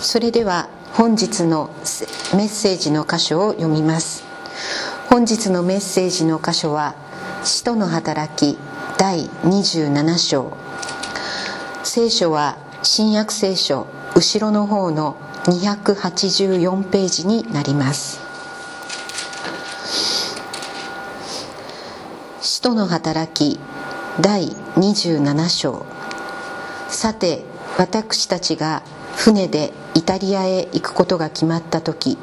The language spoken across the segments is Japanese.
それでは本日のメッセージの箇所を読みます。本日のメッセージの箇所は「使徒の働き」第27章。聖書は新約聖書後ろの方の284ページになります。使徒の働き第27章。さて私たちが船でイタリアへ行くことが決まった時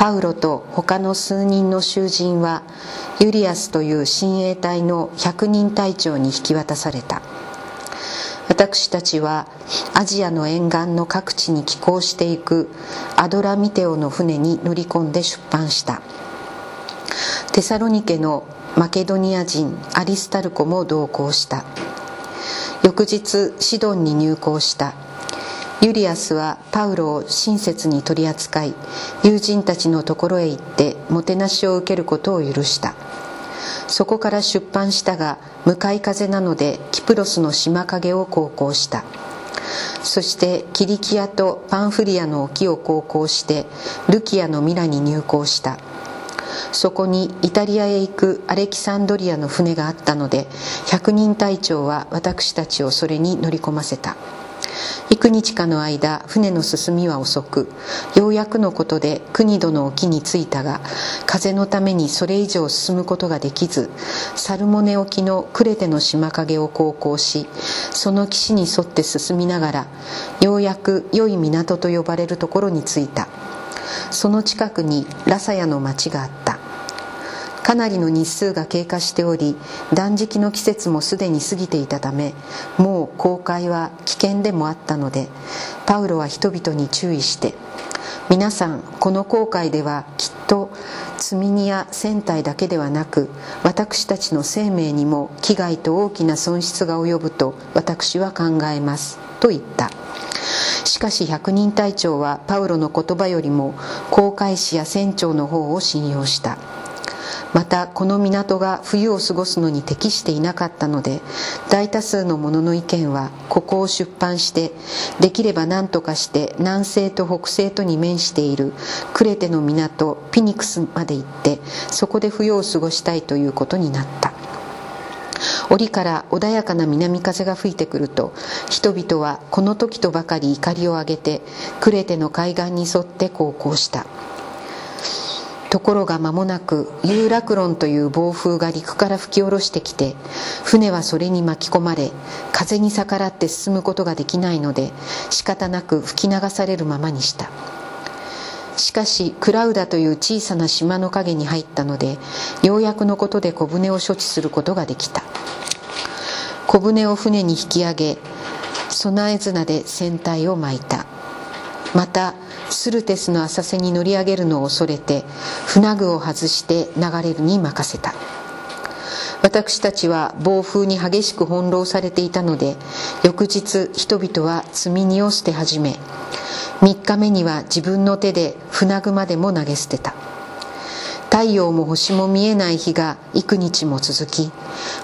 パウロと他の数人の囚人はユリアスという親衛隊の百人隊長に引き渡された。私たちはアジアの沿岸の各地に寄港していくアドラミテオの船に乗り込んで出版した。テサロニケのマケドニア人アリスタルコも同行した。翌日シドンに入港した。ユリアスはパウロを親切に取り扱い友人たちのところへ行ってもてなしを受けることを許した。そこから出版したが向かい風なのでキプロスの島影を航行した。そしてキリキアとパンフリアの沖を航行してルキアのミラに入港した。そこにイタリアへ行くアレキサンドリアの船があったので百人隊長は私たちをそれに乗り込ませた。幾日かの間船の進みは遅くようやくのことで国土の沖に着いたが風のためにそれ以上進むことができずサルモネ沖のクレテの島影を航行しその岸に沿って進みながらようやく良い港と呼ばれるところに着いた。その近くにラサヤの町があった。かなりの日数が経過しており断食の季節もすでに過ぎていたためもう航海は危険でもあったのでパウロは人々に注意して皆さんこの航海ではきっと積み荷や船体だけではなく私たちの生命にも危害と大きな損失が及ぶと私は考えますと言った。しかし百人隊長はパウロの言葉よりも航海士や船長の方を信用した。またこの港が冬を過ごすのに適していなかったので大多数の者の意見はここを出版してできれば何とかして南西と北西とに面しているクレテの港ピニクスまで行ってそこで冬を過ごしたいということになった。折から穏やかな南風が吹いてくると人々はこの時とばかり怒りを上げてクレテの海岸に沿って航行した。ところが間もなくユーラクロンという暴風が陸から吹き下ろしてきて船はそれに巻き込まれ風に逆らって進むことができないので仕方なく吹き流されるままにした。しかしクラウダという小さな島の陰に入ったのでようやくのことで小舟を処置することができた。小舟を船に引き上げ備え綱で船体を巻いた。またスルテスの浅瀬に乗り上げるのを恐れて船具を外して流れるに任せた。私たちは暴風に激しく翻弄されていたので翌日人々は積み荷を捨て始め3日目には自分の手で船具までも投げ捨てた。太陽も星も見えない日が幾日も続き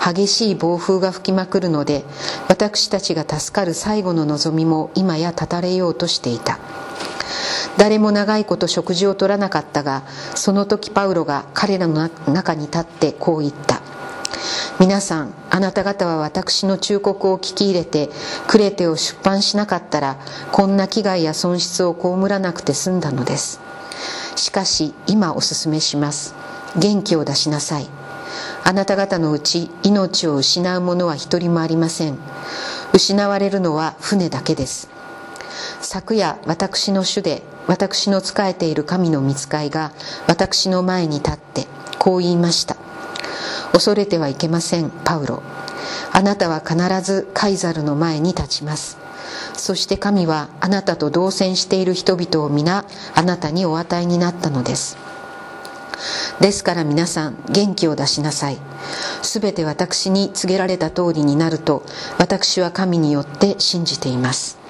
激しい暴風が吹きまくるので私たちが助かる最後の望みも今や絶たれようとしていた。誰も長いこと食事を取らなかったがその時パウロが彼らの中に立ってこう言った。皆さんあなた方は私の忠告を聞き入れてクレテを出版しなかったらこんな危害や損失を被らなくて済んだのです。しかし今お勧めします。元気を出しなさい。あなた方のうち命を失う者は一人もありません。失われるのは船だけです。昨夜私の主で私の仕えている神の見つかいが私の前に立ってこう言いました。恐れてはいけませんパウロ。あなたは必ずカイザルの前に立ちます。そして神はあなたと同棲している人々を皆あなたにお与えになったのです。ですから皆さん元気を出しなさい。すべて私に告げられた通りになると私は神によって信じています。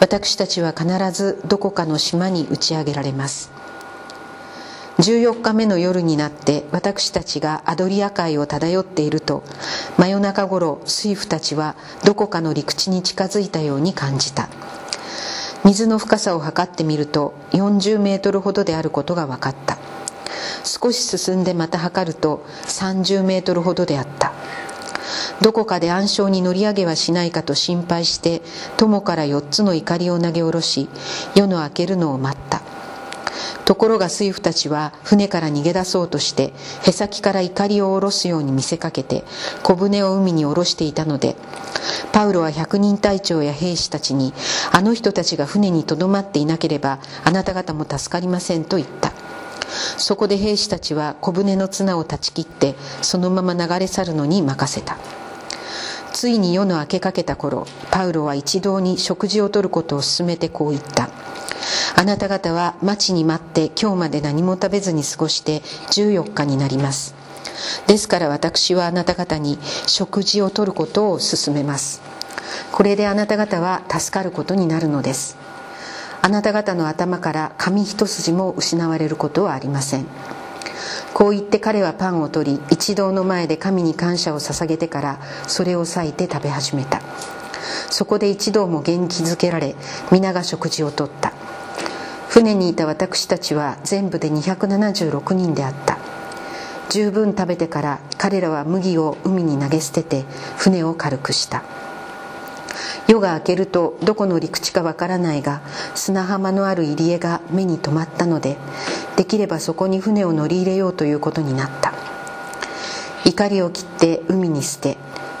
私たちは必ずどこかの島に打ち上げられます。14日目の夜になって私たちがアドリア海を漂っていると真夜中頃水夫たちはどこかの陸地に近づいたように感じた。水の深さを測ってみると40メートルほどであることが分かった。少し進んでまた測ると30メートルほどであった。どこかで暗礁に乗り上げはしないかと心配して友から4つの怒りを投げ下ろし夜の明けるのを待った。ところが水夫たちは船から逃げ出そうとしてへさきから怒りを下ろすように見せかけて小舟を海に下ろしていたのでパウロは百人隊長や兵士たちにあの人たちが船にとどまっていなければあなた方も助かりませんと言った。そこで兵士たちは小舟の綱を断ち切ってそのまま流れ去るのに任せた。ついに夜の明けかけた頃パウロは一堂に食事をとることを勧めてこう言った。あなた方は待ちに待って今日まで何も食べずに過ごして14日になります。ですから私はあなた方に食事をとることを勧めます。これであなた方は助かることになるのです。あなた方の頭から髪一筋も失われることはありません。こう言って彼はパンを取り一同の前で神に感謝を捧げてからそれを裂いて食べ始めた。そこで一同も元気づけられ皆が食事をとった。船にいた私たちは全部で276人であった。十分食べてから彼らは麦を海に投げ捨てて船を軽くした。夜が明けるとどこの陸地かわからないが砂浜のある入り江が目に留まったのでできればそこに船を乗り入れようということになった。怒りを切って海に捨て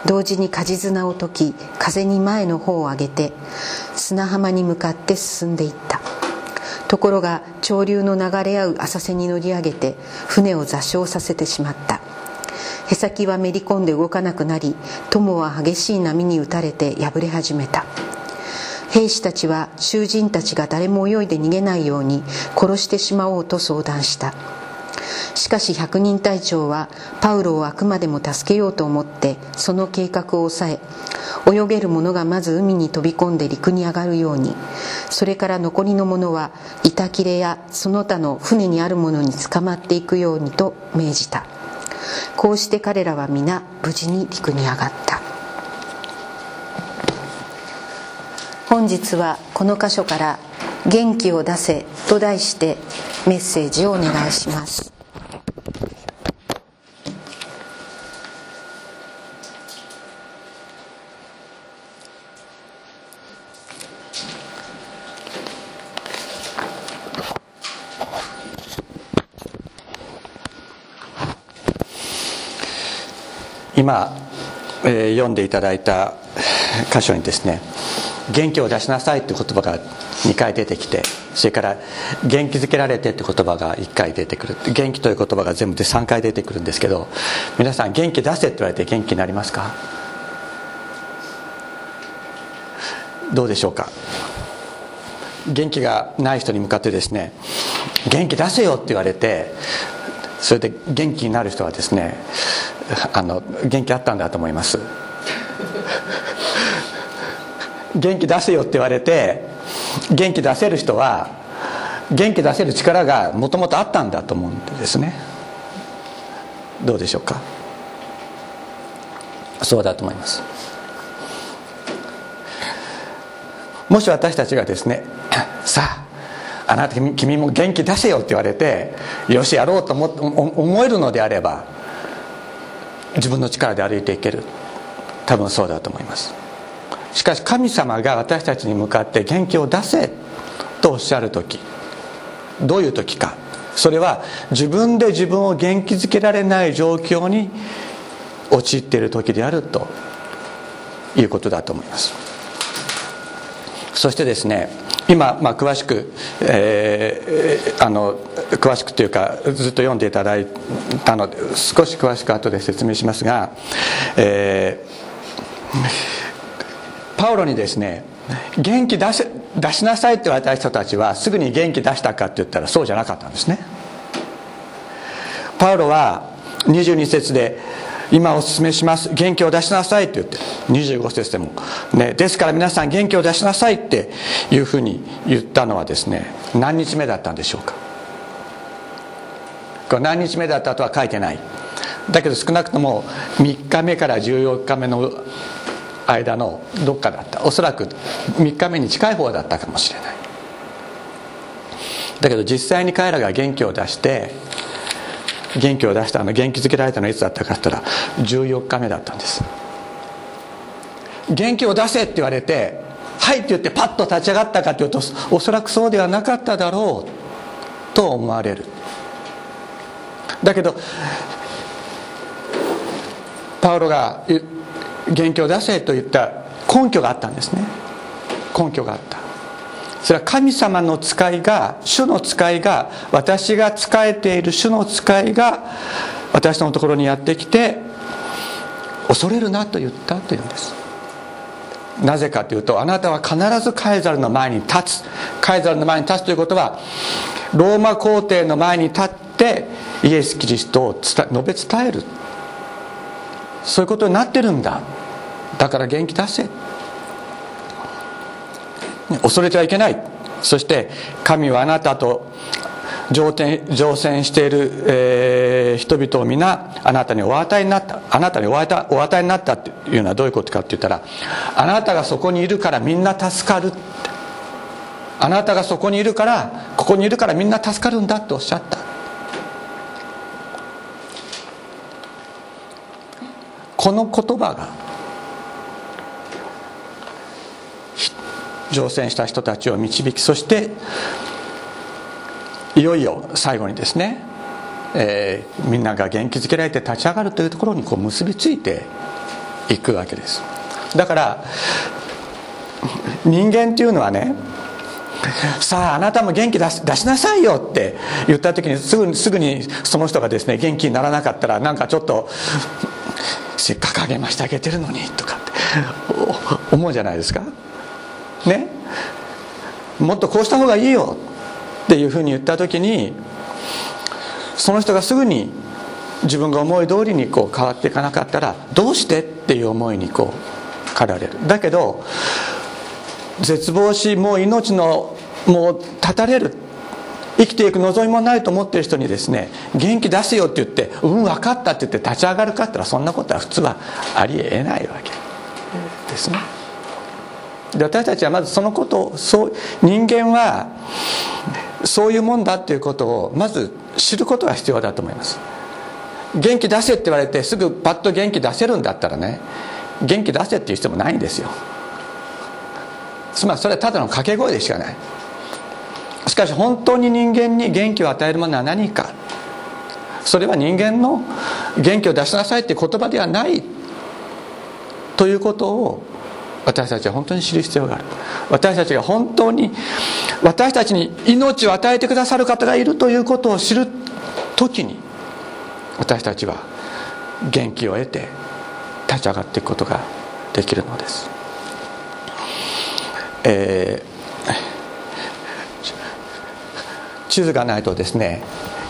同時に梶綱を解き風に前の方を上げて砂浜に向かって進んでいった。ところが潮流の流れ合う浅瀬に乗り上げて船を座礁させてしまった。へさきはめり込んで動かなくなり友は激しい波に打たれて破れ始めた。兵士たちは囚人たちが誰も泳いで逃げないように殺してしまおうと相談した。しかし百人隊長はパウロをあくまでも助けようと思ってその計画を抑え泳げる者がまず海に飛び込んで陸に上がるように。それから残りの者は板切れやその他の船にあるものに捕まっていくようにと命じた。こうして彼らは皆無事に陸に上がった。本日はこの箇所から「元気を出せ」と題してメッセージをお願いします。今、えー、読んでいただいた箇所にですね元気を出しなさいって言葉が2回出てきてそれから元気づけられてって言葉が1回出てくる。元気という言葉が全部で3回出てくるんですけど皆さん元気出せって言われて元気になりますか？どうでしょうか？元気がない人に向かってですね元気出せよって言われてそれで元気になる人はですねあの元気あったんだと思います。元気出せよって言われて元気出せる人は元気出せる力がもともとあったんだと思うんですね。どうでしょうか？そうだと思います。もし私たちがですねさああなた君も元気出せよって言われてよしやろうと思思えるのであれば自分の力で歩いていける。多分そうだと思います。しかし神様が私たちに向かって元気を出せとおっしゃる時どういう時か。それは自分で自分を元気づけられない状況に陥っている時であるということだと思います。そしてですね今、まあ、詳しく、えー、あの詳しくというかずっと読んでいただいたので少し詳しく後で説明しますが、えー、パウロにですね元気出し出しなさいって言われた人たちはすぐに元気出したかって言ったらそうじゃなかったんですね。パウロは22節で今お勧めします元気を出しなさいって言って25節でも、ね、ですから皆さん元気を出しなさいっていうふうに言ったのはですね何日目だったんでしょうか。これ何日目だったとは書いてない。だけど少なくとも3日目から14日目の間のどっかだった。おそらく3日目に近い方だったかもしれない。だけど実際に彼らが元気を出して元気を出したあの元気づけられたのはいつだったかって言ったら14日目だったんです。元気を出せって言われてはいって言ってパッと立ち上がったかというとおそらくそうではなかっただろうと思われる。だけどパウロが元気を出せと言った根拠があったんですね。根拠があった。それは神様の使いが主の使いが私が仕えている主の使いが私のところにやってきて恐れるなと言ったというんです。なぜかというとあなたは必ずカイザルの前に立つ。カイザルの前に立つということはローマ皇帝の前に立ってイエス・キリストを述べ伝える。そういうことになってるんだ。だから元気出せ。恐れてはいけない。そして神はあなたと乗乗船している、えー、人々を皆あなたにお与えになった。あなたにお与えお与えになったっていうのはどういうことかって言ったらあなたがそこにいるからみんな助かるあなたがそこにいるからここにいるからみんな助かるんだっておっしゃった。この言葉が乗船した人たちを導きそしていよいよ最後にですね、えー、みんなが元気づけられて立ち上がるというところにこう結びついていくわけです。だから人間っていうのはねさああなたも元気出し出しなさいよって言った時にすぐすぐにその人がですね元気にならなかったらなんかちょっとせっかく励ましてあげてるのにとかって思うじゃないですか。ね。もっとこうした方がいいよ。っていうふうに言った時にその人がすぐに自分が思い通りにこう変わっていかなかったらどうしてっていう思いにこう駆られる。だけど絶望しもう命のもう絶たれる。生きていく望みもないと思ってる人にですね元気出すよって言ってうん分かったって言って立ち上がるかって言ったらそんなことは普通はありえないわけですね。で私たちはまずそのことをそう人間はそういうもんだっていうことをまず知ることが必要だと思います。元気出せって言われてすぐパッと元気出せるんだったらね元気出せっていう人もないんですよ。つまりそれはただの掛け声でしかない。しかし本当に人間に元気を与えるものは何か。それは人間の元気を出しなさいって言葉ではないということを私たちは本当に知る必要がある。私たちが本当に私たちに命を与えてくださる方がいるということを知る時に私たちは元気を得て立ち上がっていくことができるのです、えー、地図がないとですね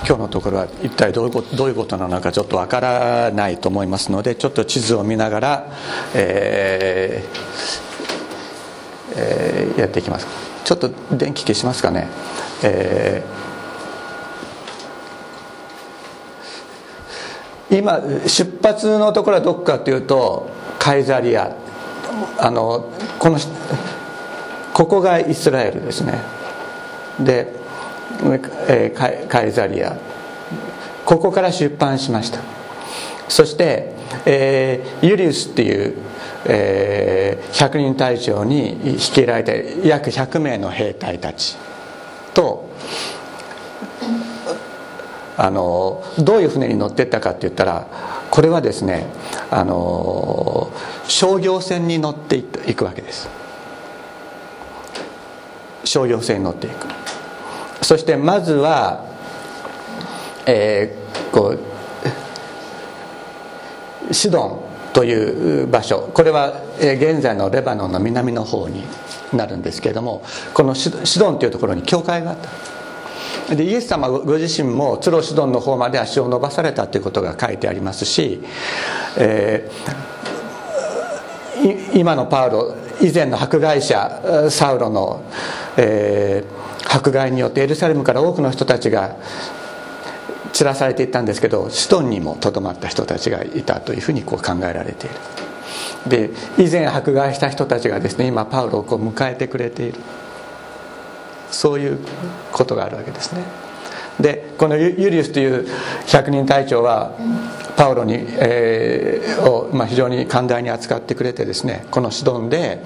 今日のところは一体どういうことどういうことなのかちょっとわからないと思いますのでちょっと地図を見ながら、えーえー、やっていきます。ちょっと電気消しますかね、えー、今出発のところはどこかというとカイザリア。あのこのここがイスラエルですね。で、カイザリア。ここから出版しました。そして、えー、ユリウスっていう、えー、百人隊長に率いられて約100名の兵隊たち。とあのどういう船に乗ってったかって言ったらこれはですねあの商業船に乗っていくわけです。商業船に乗っていく。そしてまずは、えー、こうシドンという場所。これは現在のレバノンの南の方になるんですけれどもこのシドンというところに教会があった。でイエス様ご自身もツロシドンの方まで足を伸ばされたということが書いてありますし、えー、今のパウロ以前の迫害者サウロの、えー迫害によってエルサレムから多くの人たちが散らされていったんですけどシトンにもとどまった人たちがいたというふうにこう考えられている。で以前迫害した人たちがですね今パウロをこう迎えてくれている。そういうことがあるわけですね。でこのユリウスという百人隊長はパウロに、えー、を、ま、非常に寛大に扱ってくれてですねこのシドンで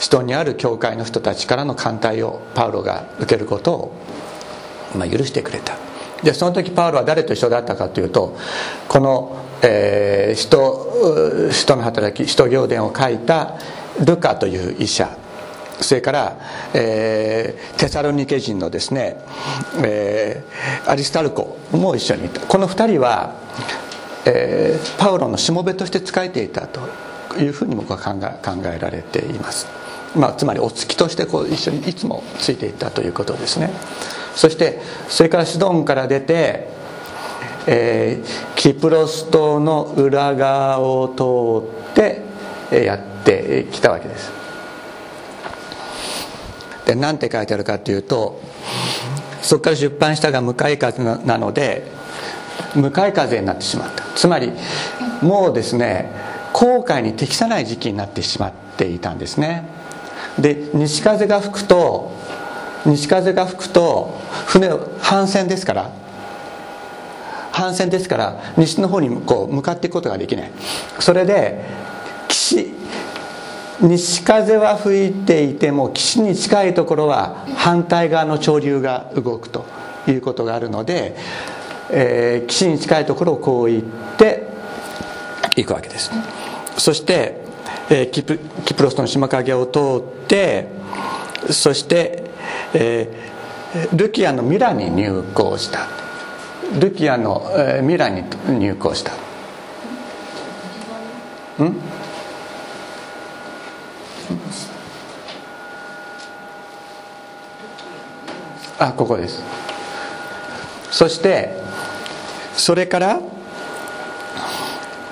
シドンにある教会の人たちからの艦隊をパウロが受けることを、まあ、許してくれた。でその時パウロは誰と一緒だったかというとこの、えー、の働き使徒行伝を書いたルカという医者それから、えー、テサロニケ人のですね、えー、アリスタルコも一緒にいた。この2人は、えー、パウロのしもべとして仕えていたというふうに僕は考え考えられています、まあ、つまりお付きとしてこう一緒にいつもついていったということですね。そしてそれからシドンから出て、えー、キプロス島の裏側を通ってやってきたわけです。で何て書いてあるかというとそこから出版したが向かい風なので向かい風になってしまった。つまりもうですね航海に適さない時期になってしまっていたんですね。で西風が吹くと西風が吹くと船反戦ですから反戦ですから西の方にこう向かっていくことができない。それで岸西風は吹いていても岸に近いところは反対側の潮流が動くということがあるので、えー、岸に近いところをこう行っていくわけです。そして、えー、キプキプロスの島影を通ってそしてえー、ルキアのミラに入港した。ルキアの、えー、ミラに入港した。ん？あここです。そしてそれから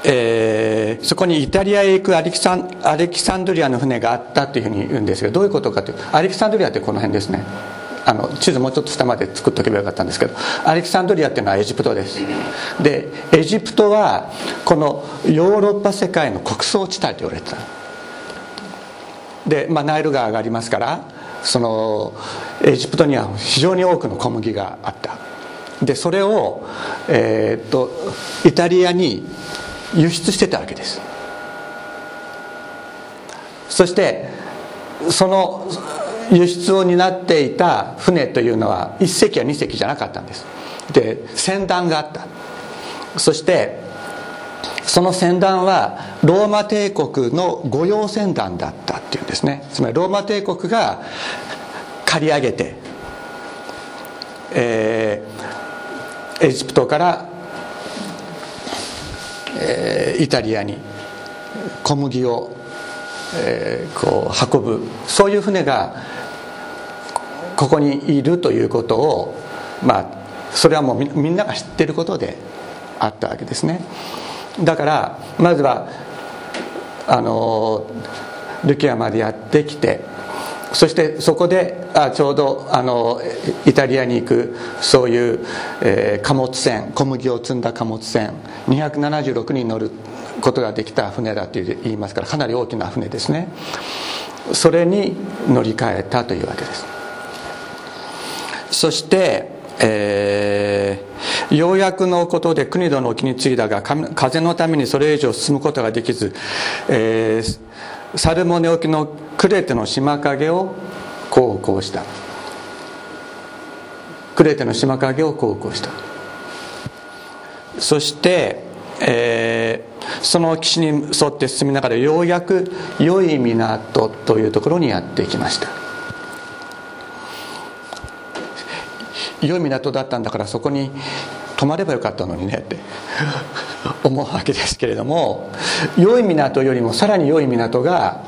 えー、そこにイタリアへ行くアレキサンアレキサンドリアの船があったというふうに言うんですがどういうことかというとアレキサンドリアってこの辺ですね。あの地図もうちょっと下まで作っておけばよかったんですけどアレキサンドリアっていうのはエジプトです。でエジプトはこのヨーロッパ世界の穀倉地帯と言われてた。で、まあ、ナイル川がありますからそのエジプトには非常に多くの小麦があった。でそれを、えー、っとイタリアに輸出してたわけです。そしてその輸出を担っていた船というのは1隻や2隻じゃなかったんです。で船団があった。そしてその船団はローマ帝国の御用船団だったっていうんですね。つまりローマ帝国が借り上げて、えー、エジプトからイタリアに小麦を、えー、こう運ぶそういう船がここにいるということをまあそれはもうみんなが知ってることであったわけですね。だからまずはあのルキアまでやってきてそしてそこであちょうどあのイタリアに行くそういう、えー、貨物船小麦を積んだ貨物船276人乗ることができた船だと言いますからかなり大きな船ですね。それに乗り換えたというわけです。そして、ようやくのことで国土の沖に継いだが風のためにそれ以上進むことができず、えー、サルモネ沖のクレテの島影を航行した。クレテの島影を航行した。そして、えー、その岸に沿って進みながらようやく良い港というところにやってきました。良い港だったんだからそこに泊まればよかったのにねって。思うわけですけれども良い港よりもさらに良い港が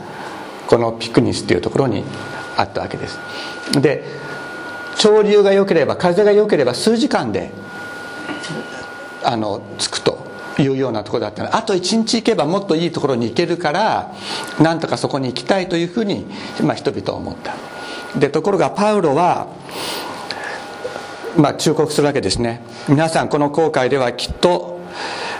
このピクニスっていうところにあったわけです。で潮流が良ければ風が良ければ数時間であの着くというようなところだったの。あと1日行けばもっといいところに行けるからなんとかそこに行きたいというふうに、まあ、人々は思った。でところがパウロはまあ、忠告するわけですね。皆さんこの航海ではきっと、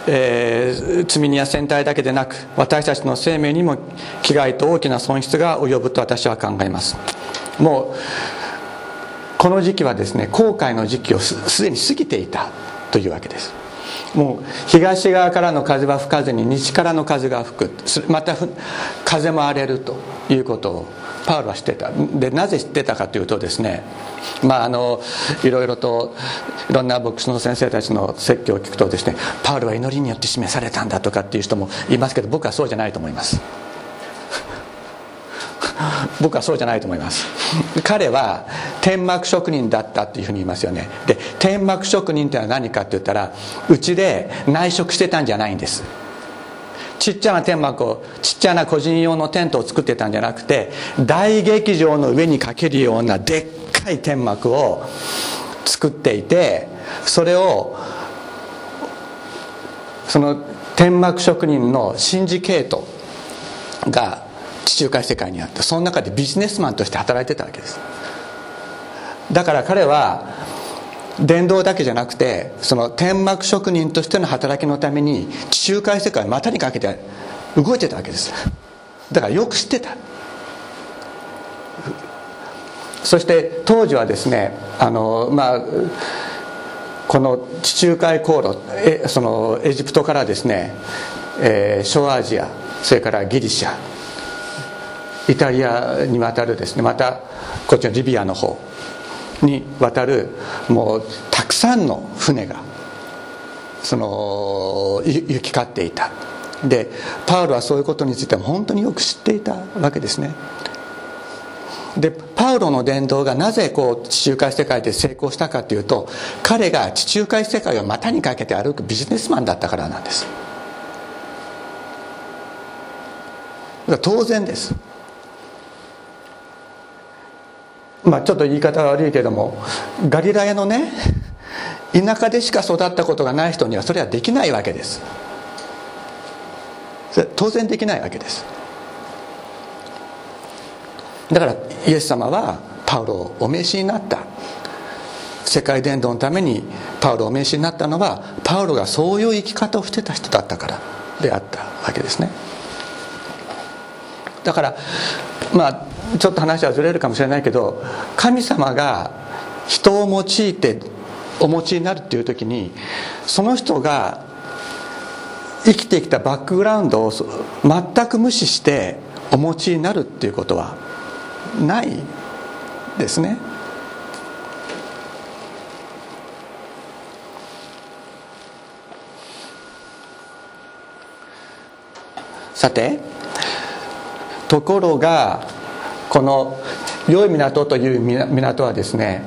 えー、積み荷や船体だけでなく私たちの生命にも危害と大きな損失が及ぶと私は考えます。もうこの時期はですね航海の時期をすでに過ぎていたというわけです。もう東側からの風は吹かずに西からの風が吹く。また風も荒れるということをパウロは知ってた。でなぜ知ってたかというとですねまああのいろいろといろんな牧師の先生たちの説教を聞くとですねパウロは祈りによって示されたんだとかっていう人もいますけど僕はそうじゃないと思います。僕はそうじゃないと思います。彼は天幕職人だったっていうふうに言いますよね。で天幕職人っていうのは何かって言ったらうちで内職してたんじゃないんです。ちっちゃな天幕をちっちゃな個人用のテントを作ってたんじゃなくて大劇場の上にかけるようなでっかい天幕を作っていてそれをその天幕職人のシンジケートが地中海世界にあってその中でビジネスマンとして働いてたわけです。だから彼は伝道だけじゃなくてその天幕職人としての働きのために地中海世界を股にかけて動いてたわけです。だからよく知ってた。そして当時はですねあのまあこの地中海航路えそのエジプトからですね、えー、小アジアそれからギリシャイタリアに渡るですねまたこっちのリビアの方。に渡るもうたくさんの船がその行き交っていた。でパウロはそういうことについても本当によく知っていたわけですね。でパウロの伝道がなぜこう地中海世界で成功したかというと彼が地中海世界を股にかけて歩くビジネスマンだったからなんです。当然です。まあちょっと言い方悪いけどもガリラヤのね田舎でしか育ったことがない人にはそれはできないわけです。当然できないわけです。だからイエス様はパウロをお召しになった。世界伝道のためにパウロをお召しになったのはパウロがそういう生き方をしてた人だったからであったわけですね。だからまあちょっと話はずれるかもしれないけど神様が人を用いてお持ちになるっていう時にその人が生きてきたバックグラウンドを全く無視してお持ちになるっていうことはないですね。さてところがこの良い港という港はですね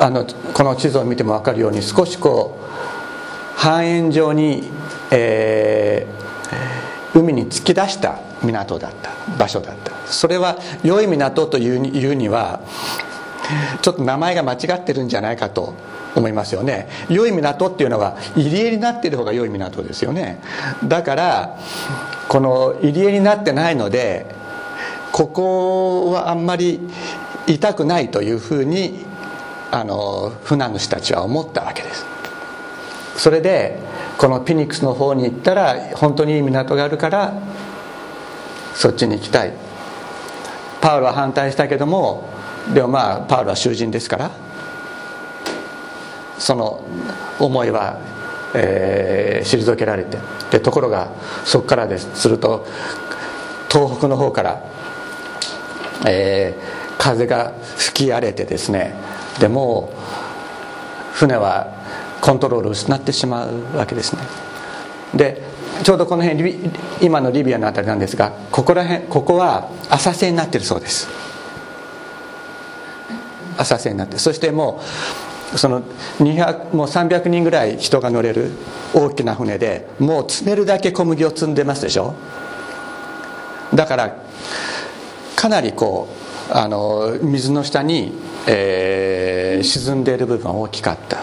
あのこの地図を見ても分かるように少しこう半円状に、えー、海に突き出した港だった場所だった。それは良い港といういうにはちょっと名前が間違ってるんじゃないかと思いますよね。良い港っていうのは入り江になっている方が良い港ですよね。だからこの入り江になってないのでここはあんまり痛くないというふうにあの船主たちは思ったわけです。それでこのピニックスの方に行ったら本当にいい港があるからそっちに行きたい。パウロは反対したけどもでもまあパウロは囚人ですからその思いは、えー、退けられて。でところがそこからです。すると東北の方から、えー、風が吹き荒れてですねでも船はコントロールを失ってしまうわけですね。でちょうどこの辺今のリビアの辺りなんですがここら辺ここは浅瀬になってるそうです。浅瀬になってそしてもうその200もう300人ぐらい人が乗れる大きな船でもう積めるだけ小麦を積んでますでしょ。だからかなりこうあの水の下に、えー、沈んでいる部分は大きかった。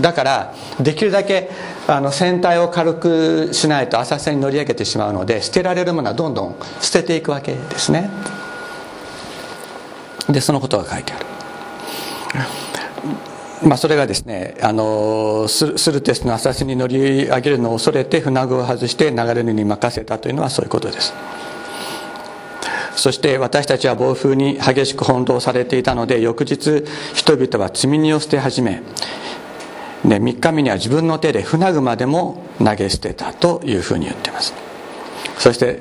だからできるだけあの船体を軽くしないと浅瀬に乗り上げてしまうので捨てられるものはどんどん捨てていくわけですね。でそのことが書いてある。まあ、それがですねあのスルテスの浅瀬に乗り上げるのを恐れて船具を外して流れに任せたというのはそういうことです。そして私たちは暴風に激しく翻弄されていたので翌日人々は積み荷を捨て始めで3日目には自分の手で船具までも投げ捨てたというふうに言ってます。そして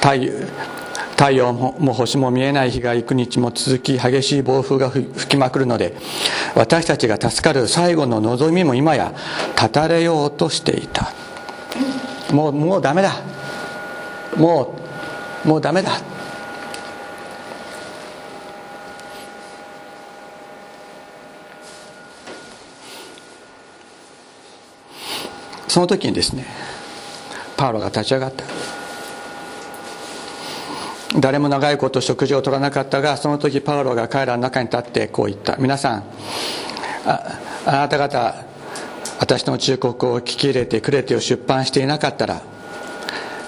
太陽も星も見えない日が幾日も続き激しい暴風が吹きまくるので私たちが助かる最後の望みも今や断たれようとしていた。もうもうダメだ。もうもうダメだ。その時にですねパウロが立ち上がった。誰も長いこと食事を取らなかったがその時パウロが彼らの中に立ってこう言った。皆さんああなた方私の忠告を聞き入れてくれてを出版していなかったら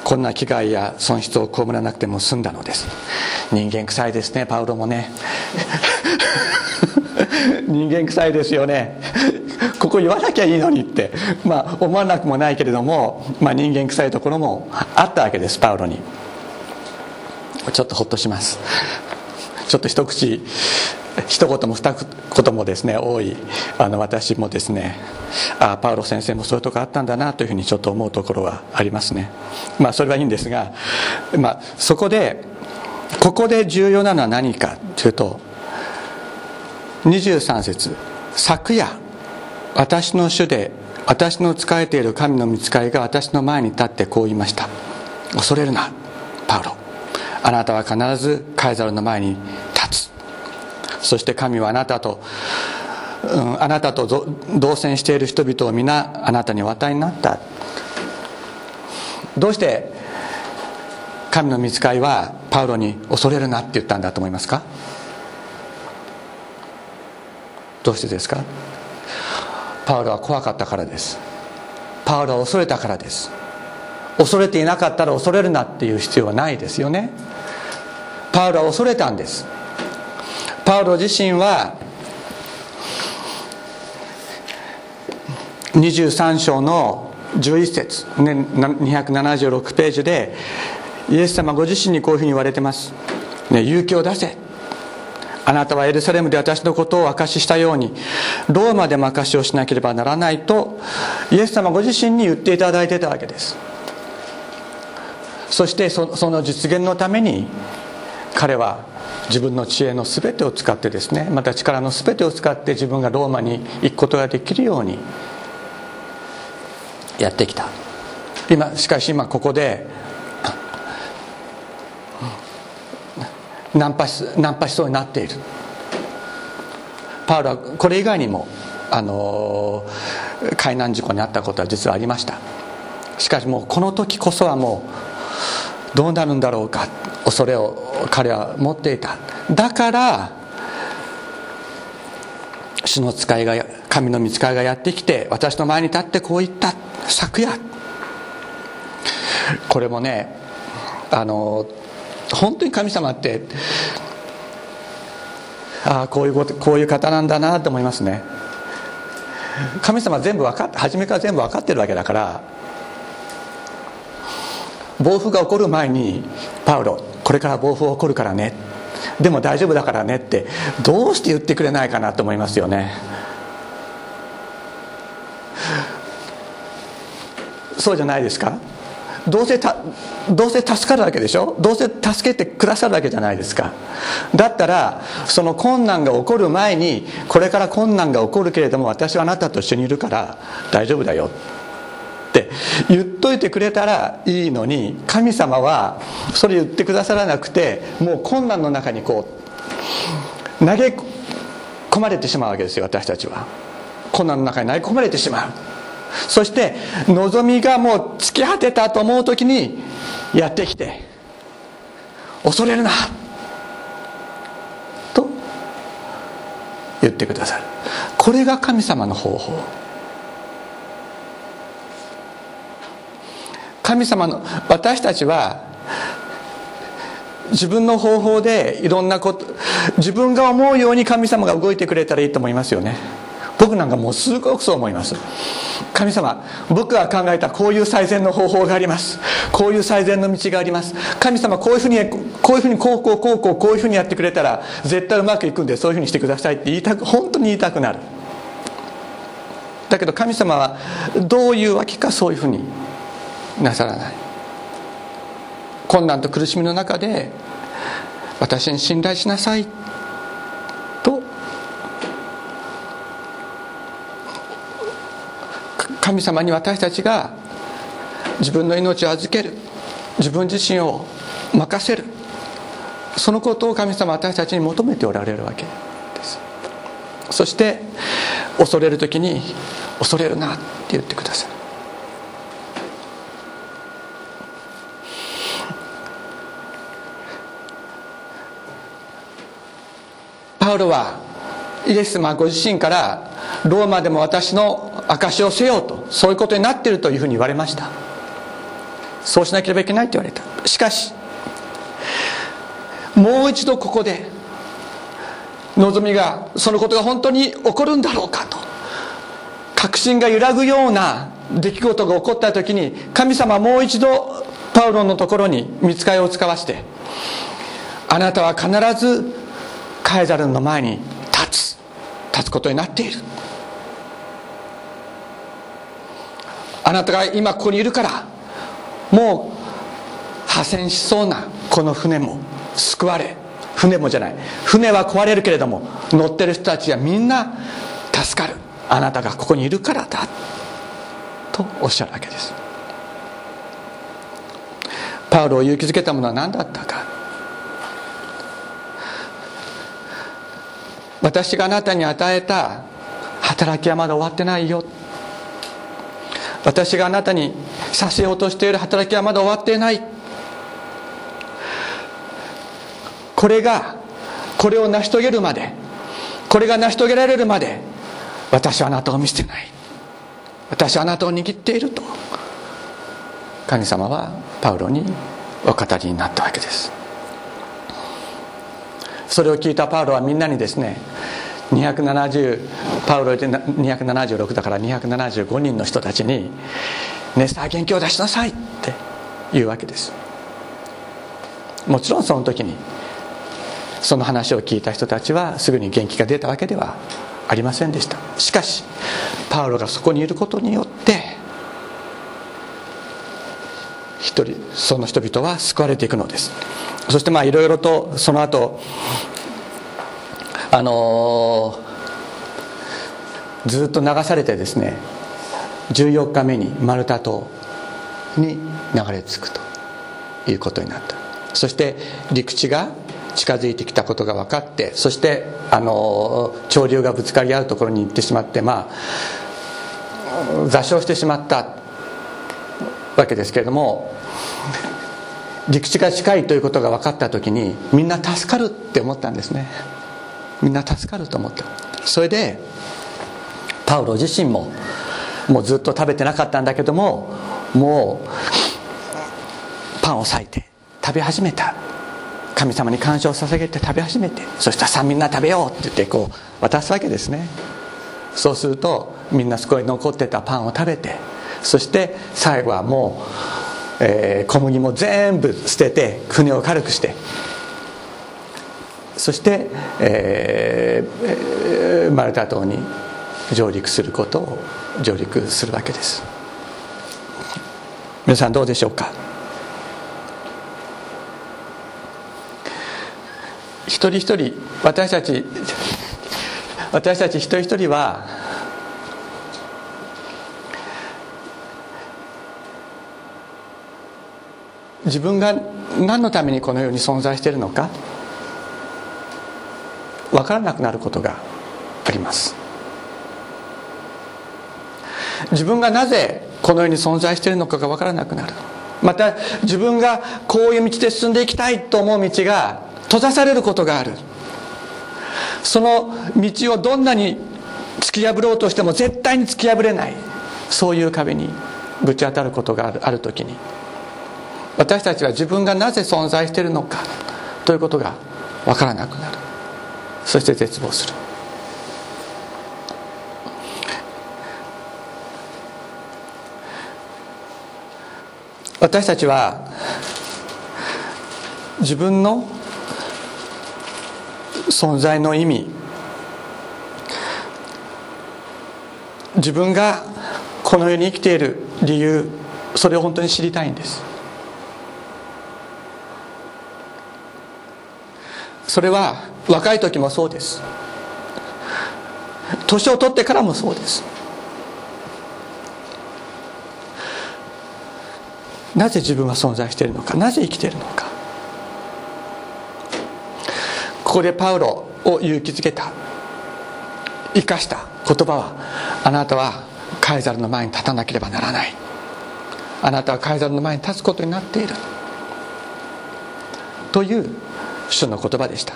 こんな危害や損失を被らなくても済んだのです。人間臭いですねパウロもね。人間臭いですよね。ここ言わなきゃいいのにってまあ思わなくもないけれども、まあ、人間臭いところもあったわけですパウロに。ちょっとほっとします。ちょっと一口一言も二言もですね多いあの私もですねあパウロ先生もそういうとこあったんだなというふうにちょっと思うところはありますね。まあそれはいいんですが、まあ、そこでここで重要なのは何かというと23節昨夜私の主で私の仕えている神の見つかりが私の前に立ってこう言いました。恐れるなパウロ。あなたは必ずカイザルの前に立つ。そして神はあなたと、うん、あなたと同棲している人々を皆あなたにお与えになった。どうして神の見つかりはパウロに恐れるなって言ったんだと思いますか？どうしてですか？パウロは怖かったからです。パウロは恐れたからです。恐れていなかったら恐れるなっていう必要はないですよね。パウロは恐れたんです。パウロ自身は23章の11節、276ページでイエス様ご自身にこういうふうに言われてます、ね、勇気を出せ。あなたはエルサレムで私のことを証ししたようにローマでも証しをしなければならないとイエス様ご自身に言っていただいてたわけです。そしてその実現のために彼は自分の知恵の全てを使ってですねまた力の全てを使って自分がローマに行くことができるようにやってきた。今しかし今ここでナンパしナンパしそうになっている。パウロはこれ以外にもあの海難事故に遭ったことは実はありました。しかしもうこの時こそはもうどうなるんだろうか恐れを彼は持っていた。だから主の使いが神の見つかりがやってきて私の前に立ってこう言った。昨夜これもねあの本当に神様ってああこういうことこういう方なんだなと思いますね。神様全部分かって初めから全部分かってるわけだから暴風が起こる前にパウロこれから暴風起こるからね。でも大丈夫だからねってどうして言ってくれないかなと思いますよね。そうじゃないですか？どうせたどうせ助かるわけでしょ？どうせ助けてくださるわけじゃないですか。だったらその困難が起こる前にこれから困難が起こるけれども私はあなたと一緒にいるから大丈夫だよ。って言っといてくれたらいいのに神様はそれ言ってくださらなくてもう困難の中にこう投げ込まれてしまうわけですよ私たちは。困難の中に投げ込まれてしまう。そして望みがもう突き果てたと思う時にやってきて恐れるなと言ってくださる。これが神様の方法。神様の私たちは自分の方法でいろんなこと自分が思うように神様が動いてくれたらいいと思いますよね。僕なんかもうすごくそう思います。神様僕が考えたこういう最善の方法があります。こういう最善の道があります。神様こういうふうにこういうふうにこうこうこうこうこういうふうにやってくれたら絶対うまくいくんでそういうふうにしてくださいって言いたく本当に言いたくなる。だけど神様はどういうわけかそういうふうになさらない。困難と苦しみの中で私に信頼しなさいと神様に私たちが自分の命を預ける自分自身を任せるそのことを神様私たちに求めておられるわけです。そして恐れる時に「恐れるな」って言ってくださいパウロはイエス様ご自身からローマでも私の証をせよとそういうことになっているというふうに言われました。そうしなければいけないと言われた。しかしもう一度ここで望みがそのことが本当に起こるんだろうかと確信が揺らぐような出来事が起こった時に神様はもう一度パウロのところに見つかりを使わせてあなたは必ずカエザルの前に立つことになっている。あなたが今ここにいるからもう破船しそうなこの船も救われ船もじゃない船は壊れるけれども乗ってる人たちはみんな助かる。あなたがここにいるからだとおっしゃるわけです。パウロを勇気づけたものは何だったか。私があなたに与えた働きはまだ終わってないよ。私があなたにさせようとしている働きはまだ終わっていない。これがこれを成し遂げるまでこれが成し遂げられるまで私はあなたを見捨てない。私はあなたを握っていると。神様はパウロにお語りになったわけです。それを聞いたパウロはみんなにですね270パウロで276だから275人の人たちに「ねさあ元気を出しなさい」って言うわけです。もちろんその時にその話を聞いた人たちはすぐに元気が出たわけではありませんでした。しかしパウロがそこにいることによって一人その人々は救われていくのです。そしてまあいろいろとその後あのー、ずっと流されてですね14日目にマルタ島に流れ着くということになった。そして陸地が近づいてきたことが分かってそしてあの潮流がぶつかり合うところに行ってしまってまあ座礁してしまったわけですけれども陸地が近いということが分かった時にみんな助かるって思ったんですね。みんな助かると思った。それでパウロ自身ももうずっと食べてなかったんだけどももうパンを裂いて食べ始めた。神様に感謝を捧げて食べ始めて。そしたらさあみんな食べようって言ってこう渡すわけですね。そうするとみんなそこに残ってたパンを食べて。そして最後はもう、えー、小麦も全部捨てて船を軽くして。そして、えー、マルタ島に上陸することを上陸するわけです。皆さんどうでしょうか？一人一人私たち私たち一人一人は自分が何のためにこの世に存在しているのか分からなくなることがあります。自分がなぜこの世に存在しているのかが分からなくなる。また自分がこういう道で進んでいきたいと思う道が閉ざされることがある。その道をどんなに突き破ろうとしても絶対に突き破れない。そういう壁にぶち当たることがあるある時に。私たちは自分がなぜ存在しているのかということが分からなくなる。そして絶望する。私たちは自分の存在の意味自分がこの世に生きている理由それを本当に知りたいんです。それは若い時もそうです。年を取ってからもそうです。なぜ自分は存在しているのかなぜ生きているのか。ここでパウロを勇気づけた生かした言葉はあなたはカイザルの前に立たなければならない。あなたはカイザルの前に立つことになっている。という主の言葉でした。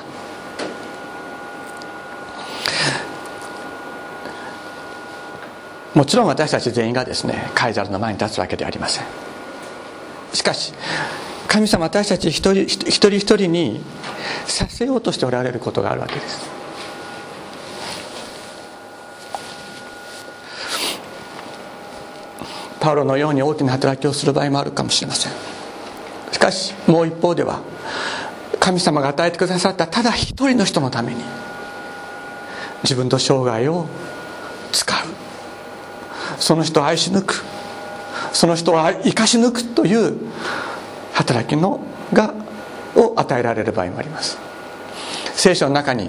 もちろん私たち全員がですねカイザルの前に立つわけではありません。しかし神様私たち一人一人一人にさせようとしておられることがあるわけです。パウロのように大きな働きをする場合もあるかもしれません。しかしもう一方では神様が与えてくださったただ一人の人のために自分と生涯を使う。その人を愛し抜く。その人を生かし抜くという働きのがを与えられる場合もあります。聖書の中に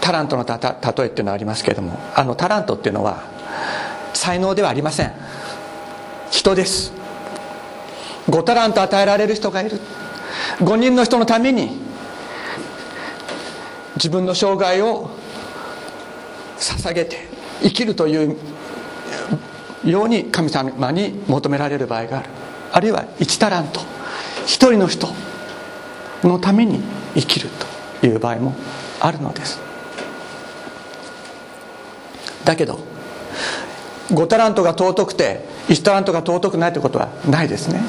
タラントのたた例えっていうのはありますけれどもあのタラントっていうのは才能ではありません。人です。5タラント与えられる人がいる。5人の人のために自分の生涯を捧げて生きるというように神様に求められる場合がある。あるいは1タラント1人の人のために生きるという場合もあるのです。だけど5タラントが尊くて1タラントが尊くないということはないですね。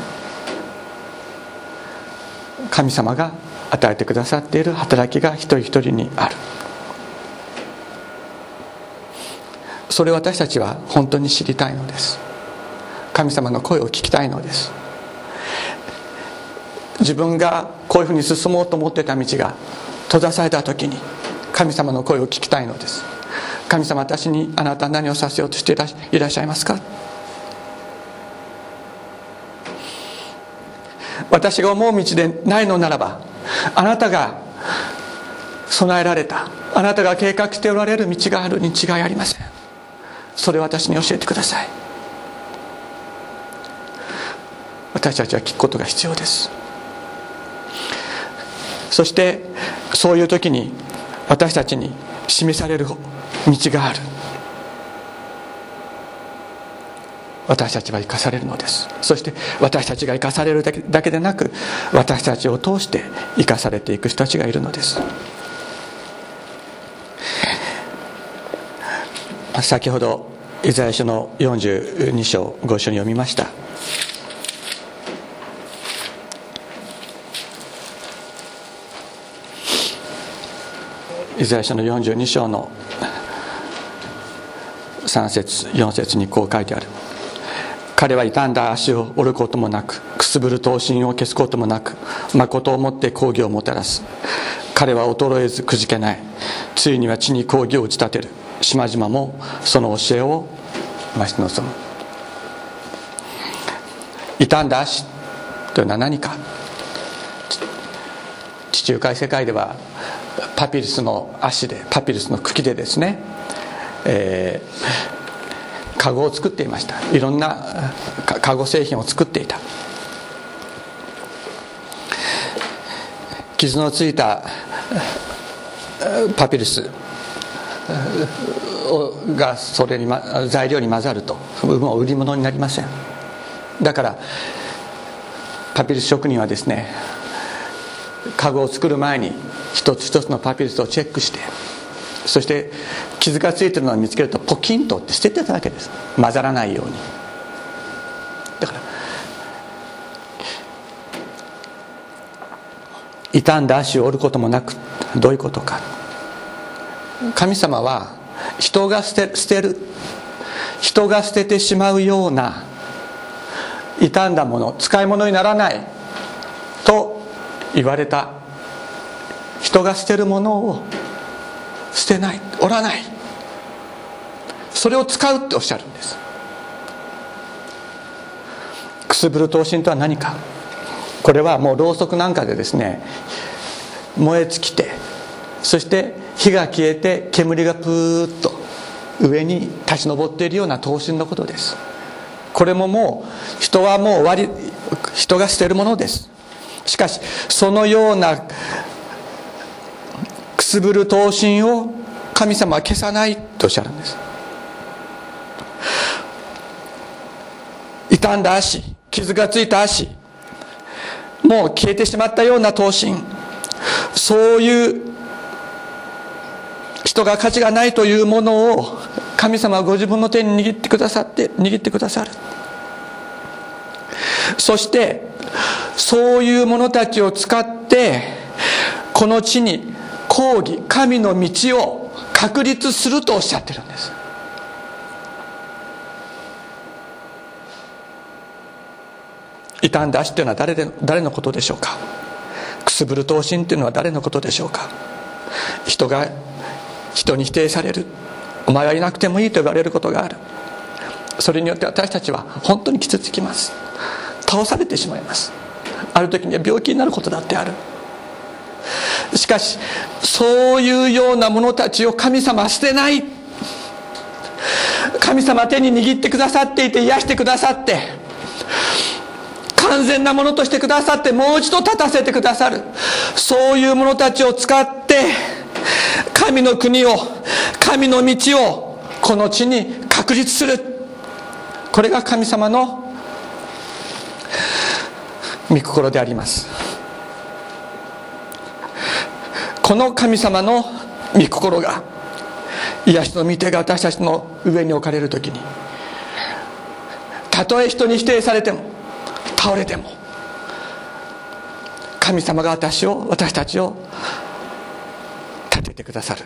神様が与えてくださっている働きが一人一人にある。それを私たちは本当に知りたいのです。神様の声を聞きたいのです。自分がこういうふうに進もうと思ってた道が閉ざされた時に神様の声を聞きたいのです。神様私にあなたは何をさせようとしていらっしゃいますか？私が思う道でないのならばあなたが備えられたあなたが計画しておられる道があるに違いありません。それを私に教えてください。私たちは聞くことが必要です。そしてそういう時に私たちに示される道がある。私たちは生かされるのです。そして私たちが生かされるだけでなく私たちを通して生かされていく人たちがいるのです。先ほどイザヤ書の42章ご一緒に読みました。イザヤ書の42章の3節4節にこう書いてある。彼は傷んだ足を折ることもなくくすぶる刀身を消すこともなく誠をもって抗議をもたらす。彼は衰えずくじけない。ついには地に抗議を打ち立てる。島々もその教えを増し望む。傷んだ足というのは何か？地中海世界ではパピルスの足でパピルスの茎でですね、えー、カゴを作っていました。いろんなカゴ製品を作っていた。傷のついたパピルスがそれに、材料に混ざるともう売り物になりません。だからパピルス職人はですね家具を作る前に一つ一つのパピルスをチェックしてそして傷がついてるのを見つけるとポキンとって捨ててただけです。混ざらないように。だから傷んだ足を折ることもなくどういうことか。神様は人が捨て捨てる人が捨ててしまうような傷んだもの使い物にならないと言われた人が捨てるものを捨てない折らない。それを使うっておっしゃるんです。くすぶる闘身とは何か。これはもうろうそくなんかでですね燃え尽きてそして火が消えて煙がプーッと上に立ち上っているような闘身のことです。これももう人はもう終わり人が捨てるものです。しかしそのようなくすぶる闘身を神様は消さないとおっしゃるんです。傷んだ足傷がついた足もう消えてしまったような闘身。そういう人が価値がないというものを神様はご自分の手に握ってくださって握ってくださる。そしてそういう者たちを使ってこの地に抗議神の道を確立するとおっしゃってるんです。傷んだ足というのは誰で誰のことでしょうか？くすぶる闘身というのは誰のことでしょうか？人が人に否定される。お前はいなくてもいいと言われることがある。それによって私たちは本当に傷つきます。倒されてしまいます。ある時には病気になることだってある。しかしそういうような者たちを神様は捨てない。神様手に握ってくださっていて癒してくださって完全なものとしてくださってもう一度立たせてくださる。そういう者たちを使って神の国を神の道をこの地に確立する。これが神様の御心であります。この神様の御心が癒しの御手が私たちの上に置かれる時にたとえ人に否定されても倒れても神様が私を私たちを立ててくださる。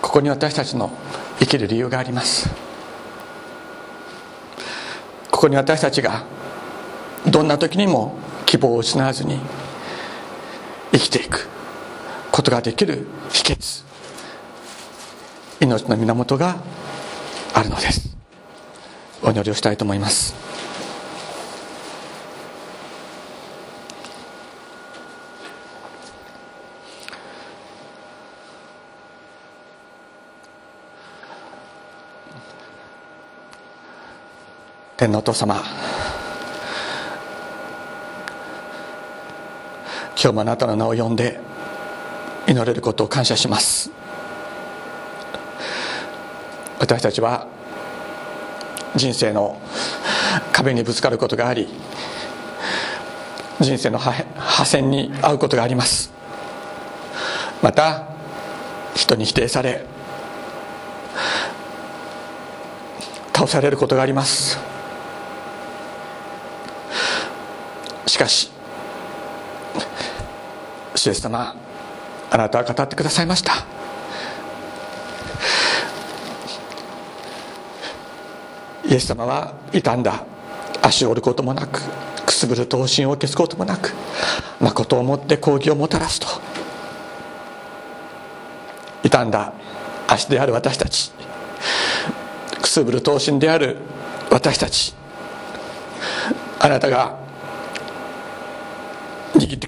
ここに私たちの生きる理由があります。ここに私たちがどんな時にも希望を失わずに生きていくことができる秘訣命の源があるのです。お祈りをしたいと思います。天皇お父様今日もあなたの名を呼んで祈れることを感謝します。私たちは人生の壁にぶつかることがあり人生の破線に遭うことがあります。また人に否定され倒されることがあります。しかし主イエス様あなたは語ってくださいました。イエス様は傷んだ足を折ることもなくくすぶる闘身を消すこともなく誠をもって抗議をもたらすと。傷んだ足である私たちくすぶる闘身である私たちあなたが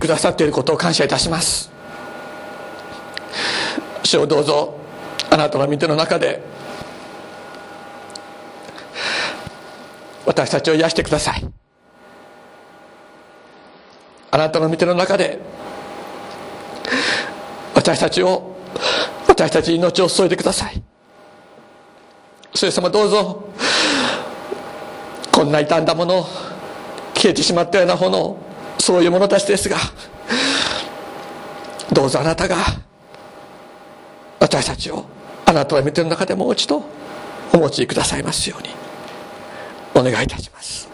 くださっていることを感謝いたします。主をどうぞあなたの御手の中で私たちを癒してください。あなたの御手の中で私たちを私たち命を注いでください。主様どうぞこんな傷んだもの消えてしまったようなものそういう者たちですがどうぞあなたが私たちをあなたの御手の中でもう一度お持ちくださいますように。お願いいたします。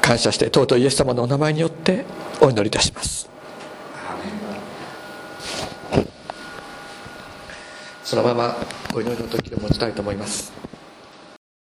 感謝して尊いイエス様のお名前によってお祈りいたします。そのままお祈りの時を持ちたいと思います。